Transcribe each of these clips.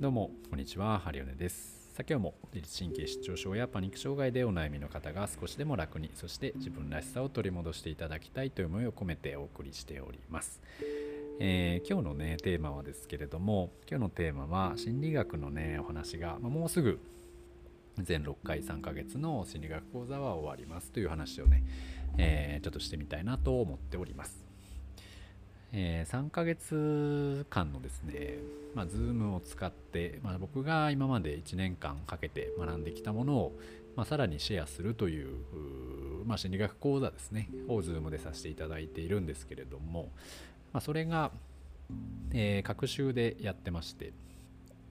どうもこんにちは。ハリオネです。さあ今日も自律神経失調症やパニック障害でお悩みの方が少しでも楽にそして自分らしさを取り戻していただきたいという思いを込めてお送りしております。えー、今日のねテーマはですけれども今日のテーマは心理学のねお話が、まあ、もうすぐ全6回3ヶ月の心理学講座は終わりますという話をね、えー、ちょっとしてみたいなと思っております。えー、3ヶ月間のですね、まあ、Zoom を使って、まあ、僕が今まで1年間かけて学んできたものを、まあ、さらにシェアするという、まあ、心理学講座ですね、を Zoom でさせていただいているんですけれども、まあ、それが、えー、各週でやってまして、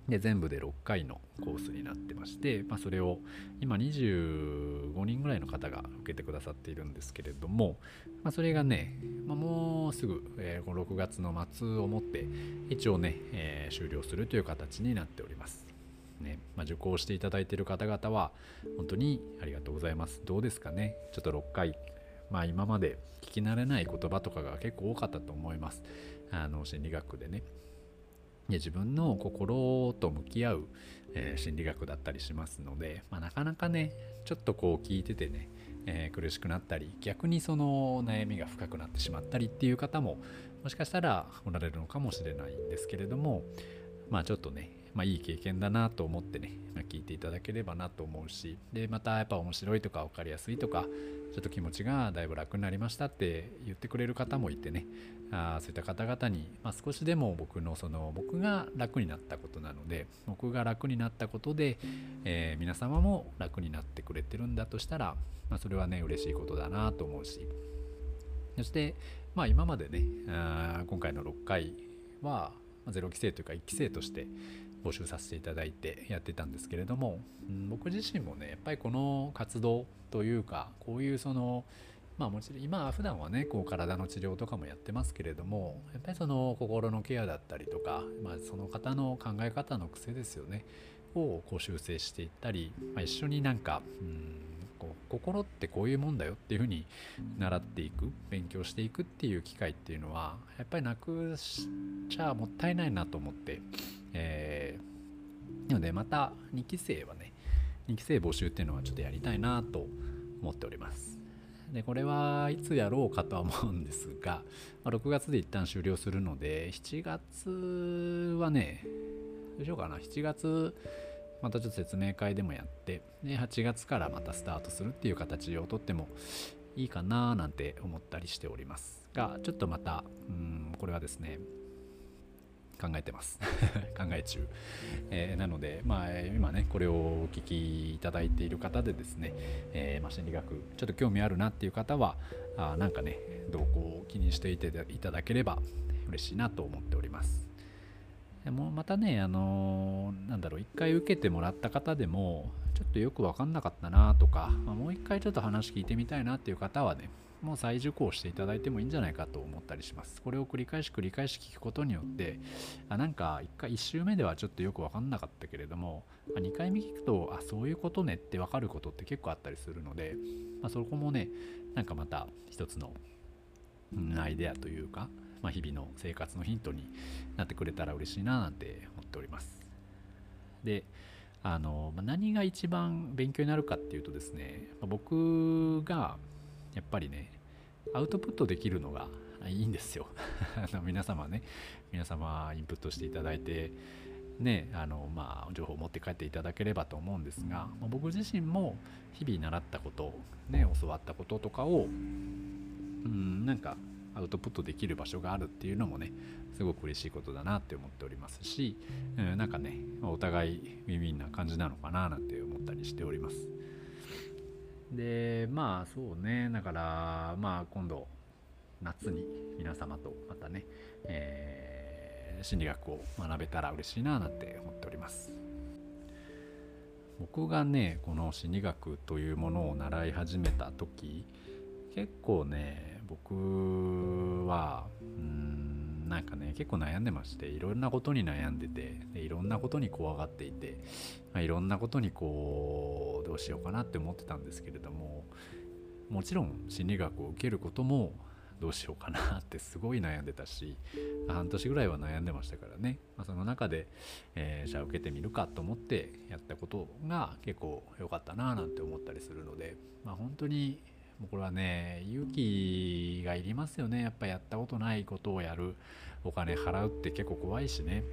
で全部で6回のコースになってまして、まあ、それを今25人ぐらいの方が受けてくださっているんですけれども、まあ、それがね、まあ、もうすぐ、えー、この6月の末をもって一応ね、えー、終了するという形になっております。ねまあ、受講していただいている方々は本当にありがとうございます。どうですかね？ちょっと6回、まあ、今まで聞き慣れない言葉とかが結構多かったと思います。あの心理学でね。で自分の心と向き合う、えー、心理学だったりしますので、まあ、なかなかねちょっとこう聞いててね、えー、苦しくなったり逆にその悩みが深くなってしまったりっていう方ももしかしたらおられるのかもしれないんですけれどもまあちょっとねまあ、いい経験だなと思ってね、ま、聞いていただければなと思うしでまたやっぱ面白いとか分かりやすいとかちょっと気持ちがだいぶ楽になりましたって言ってくれる方もいてねあそういった方々に、まあ、少しでも僕のその僕が楽になったことなので僕が楽になったことで、えー、皆様も楽になってくれてるんだとしたら、まあ、それはね嬉しいことだなと思うし。そしてまあ今までねあ今回の6回はゼロ期生というか1期生として募集させていただいてやってたんですけれども、うん、僕自身もねやっぱりこの活動というかこういうそのまあもちろん今は普段はねこう体の治療とかもやってますけれどもやっぱりその心のケアだったりとか、まあ、その方の考え方の癖ですよねをこう修正していったり、まあ、一緒になんか、うん、心ってこういうもんだよっていうふうに習っていく勉強していくっていう機会っていうのはやっぱりなくしちゃもったいないなと思ってえー、なのでまた2期生はね2期生募集っていうのはちょっとやりたいなと思っております。でこれはいつやろうかとは思うんですが、まあ、6月で一旦終了するので7月はねどうしようかな。7月またちょっと説明会でもやってで8月からまたスタートするっていう形をとってもいいかななんて思ったりしております。がちょっとまたうんこれはですね考えてます。考え中、えー、なので、まあ、今ねこれをお聞きいただいている方でですね、えー、まあ、心理学ちょっと興味あるなっていう方はあなんかね動向を気にしていていただければ嬉しいなと思っております。もまたねあの、なんだろう一回受けてもらった方でもちょっとよく分かんなかったなとか、まあ、もう一回ちょっと話聞いてみたいなっていう方はねもう再受講していただいてもいいんじゃないかと思ったりします。これを繰り返し繰り返し聞くことによって、あなんか1回1周目ではちょっとよく分かんなかったけれども、2回目聞くと、あ、そういうことねって分かることって結構あったりするので、まあ、そこもね、なんかまた一つの、うん、アイデアというか、まあ、日々の生活のヒントになってくれたら嬉しいななんて思っております。で、あのま何が一番勉強になるかっていうとですねま僕がやっぱりねアウトプットできるのがいいんですよ あの皆様ね皆様インプットしていただいてねあのまあ情報を持って帰っていただければと思うんですが、まあ、僕自身も日々習ったことね教わったこととかをうんなんかアウトプットできる場所があるっていうのもねすごく嬉しいことだなって思っておりますし、うん、なんかねお互いウィンウィンな感じなのかななんて思ったりしております。でまあそうねだからまあ今度夏に皆様とまたね、えー、心理学を学べたら嬉しいななんて思っております僕がねこの心理学というものを習い始めた時結構ね僕はうんなんかね結構悩んでましていろんなことに悩んでてでいろんなことに怖がっていて、まあ、いろんなことにこうどうしようかなって思ってたんですけれどももちろん心理学を受けることもどうしようかなってすごい悩んでたし半年ぐらいは悩んでましたからね、まあ、その中で、えー、じゃあ受けてみるかと思ってやったことが結構良かったななんて思ったりするので、まあ、本当にもうこれはね勇気がいりますよね。やっぱやったことないことをやる。お金払うって結構怖いしね。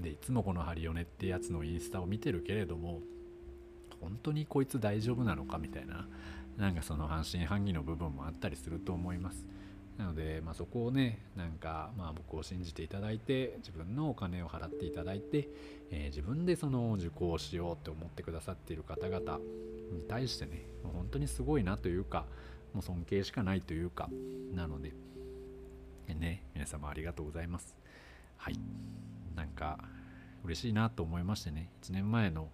でいつもこのハリオネってやつのインスタを見てるけれども本当にこいつ大丈夫なのかみたいななんかその半信半疑の部分もあったりすると思います。なので、まあ、そこをねなんかまあ僕を信じていただいて自分のお金を払っていただいて、えー、自分でその受講しようって思ってくださっている方々に対してね本当にすごいなというかもう尊敬しかないというかなのでね皆様ありがとうございます。はい。なんか嬉しいなと思いましてね1年前の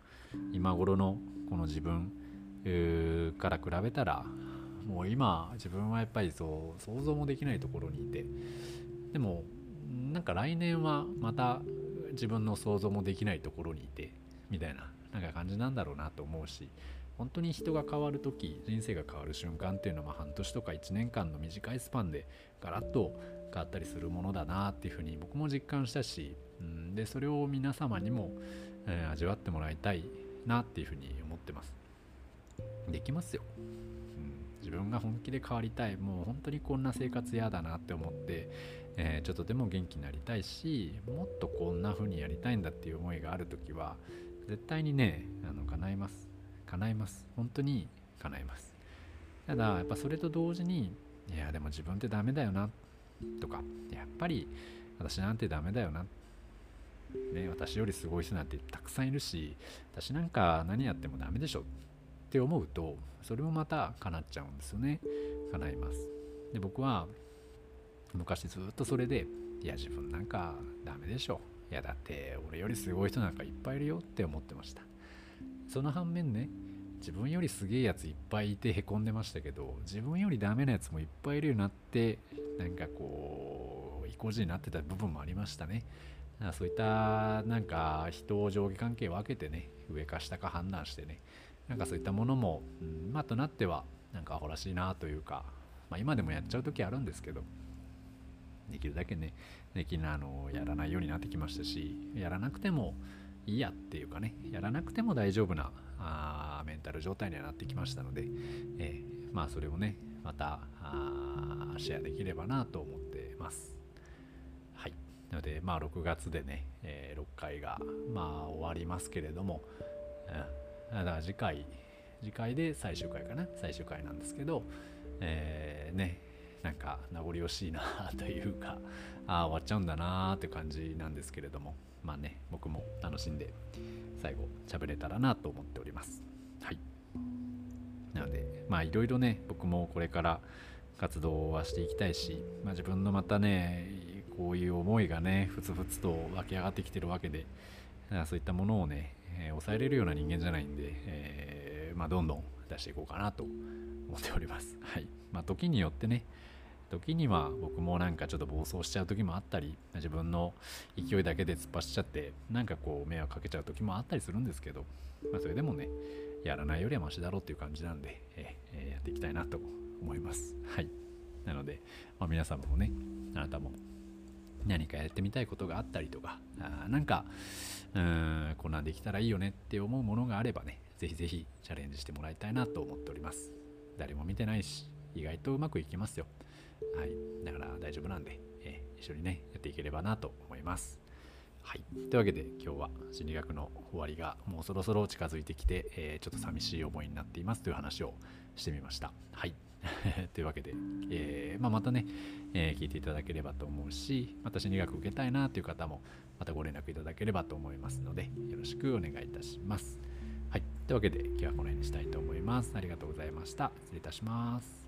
今頃のこの自分から比べたらもう今自分はやっぱりそう想像もできないところにいてでもなんか来年はまた自分の想像もできないところにいてみたいななんか感じなんだろうなと思うし本当に人が変わる時人生が変わる瞬間っていうのは半年とか1年間の短いスパンでガラッと変わったりするものだなっていうふうに僕も実感したし、うん、でそれを皆様にも、えー、味わってもらいたいなっていうふうに思ってます。できますよ、うん、自分が本気で変わりたい。もう本当にこんな生活嫌だなって思って、えー、ちょっとでも元気になりたいしもっとこんな風にやりたいんだっていう思いがある時は絶対にねあの叶います。叶います。本当に叶います。ただやっぱそれと同時にいやでも自分ってダメだよなとかやっぱり私なんてダメだよなね、私よりすごい人なんてたくさんいるし私なんか何やってもダメでしょって思うとそれもまた叶っちゃうんですよね。叶います。で僕は昔ずっとそれでいや自分なんかダメでしょ。いやだって俺よりすごい人なんかいっぱいいるよって思ってました。その反面ね自分よりすげえやついっぱいいてへこんでましたけど自分よりダメなやつもいっぱいいるようになってなんかこう意固地になってた部分もありましたね。そういったなんか人を上下関係を分けてね上か下か判断してねなんかそういったものも、うん、まあとなってはなんかアホらしいなというか、まあ、今でもやっちゃう時あるんですけどできるだけねできなあのやらないようになってきましたしやらなくてもいいやっていうかねやらなくても大丈夫なあメンタル状態にはなってきましたので、えー、まあそれをねまたシェアできればなと思ってます。はい。なのでまあ6月でね、えー、6回がまあ終わりますけれども、うん、だから次回次回で最終回かな？最終回なんですけど、えー、ねなんか名残惜しいなというかああ終わっちゃうんだなーって感じなんですけれども。まあね僕も楽しんで最後喋れたらなと思っております。はい。なのでまあいろいろね僕もこれから活動はしていきたいし、まあ、自分のまたねこういう思いがねふつふつと湧き上がってきてるわけでそういったものをね、えー、抑えれるような人間じゃないんで、えー、まあ、どんどん出していこうかなと思っております。はい。まあ、時によってね、時には僕もなんかちょっと暴走しちゃう時もあったり自分の勢いだけで突っ走っちゃってなんかこう迷惑かけちゃう時もあったりするんですけど、まあ、それでもねやらないよりはマシだろうっていう感じなんで、えー、やっていきたいなと思います。はい。なので、まあ、皆様もねあなたも何かやってみたいことがあったりとかあなんかうーんこんなんできたらいいよねって思うものがあればねぜひぜひチャレンジしてもらいたいなと思っております。誰も見てないし意外とうまくいきますよはい、だから大丈夫なんで、えー、一緒にね、やっていければなと思います。はい、というわけで今日は心理学の終わりがもうそろそろ近づいてきて、えー、ちょっと寂しい思いになっていますという話をしてみました。はい。というわけで、えー、まあ、またね、えー、聞いていただければと思うし、また心理学受けたいなという方もまたご連絡いただければと思いますので、よろしくお願いいたします。はい。というわけで今日はこの辺にしたいと思います。ありがとうございました。失礼いたします。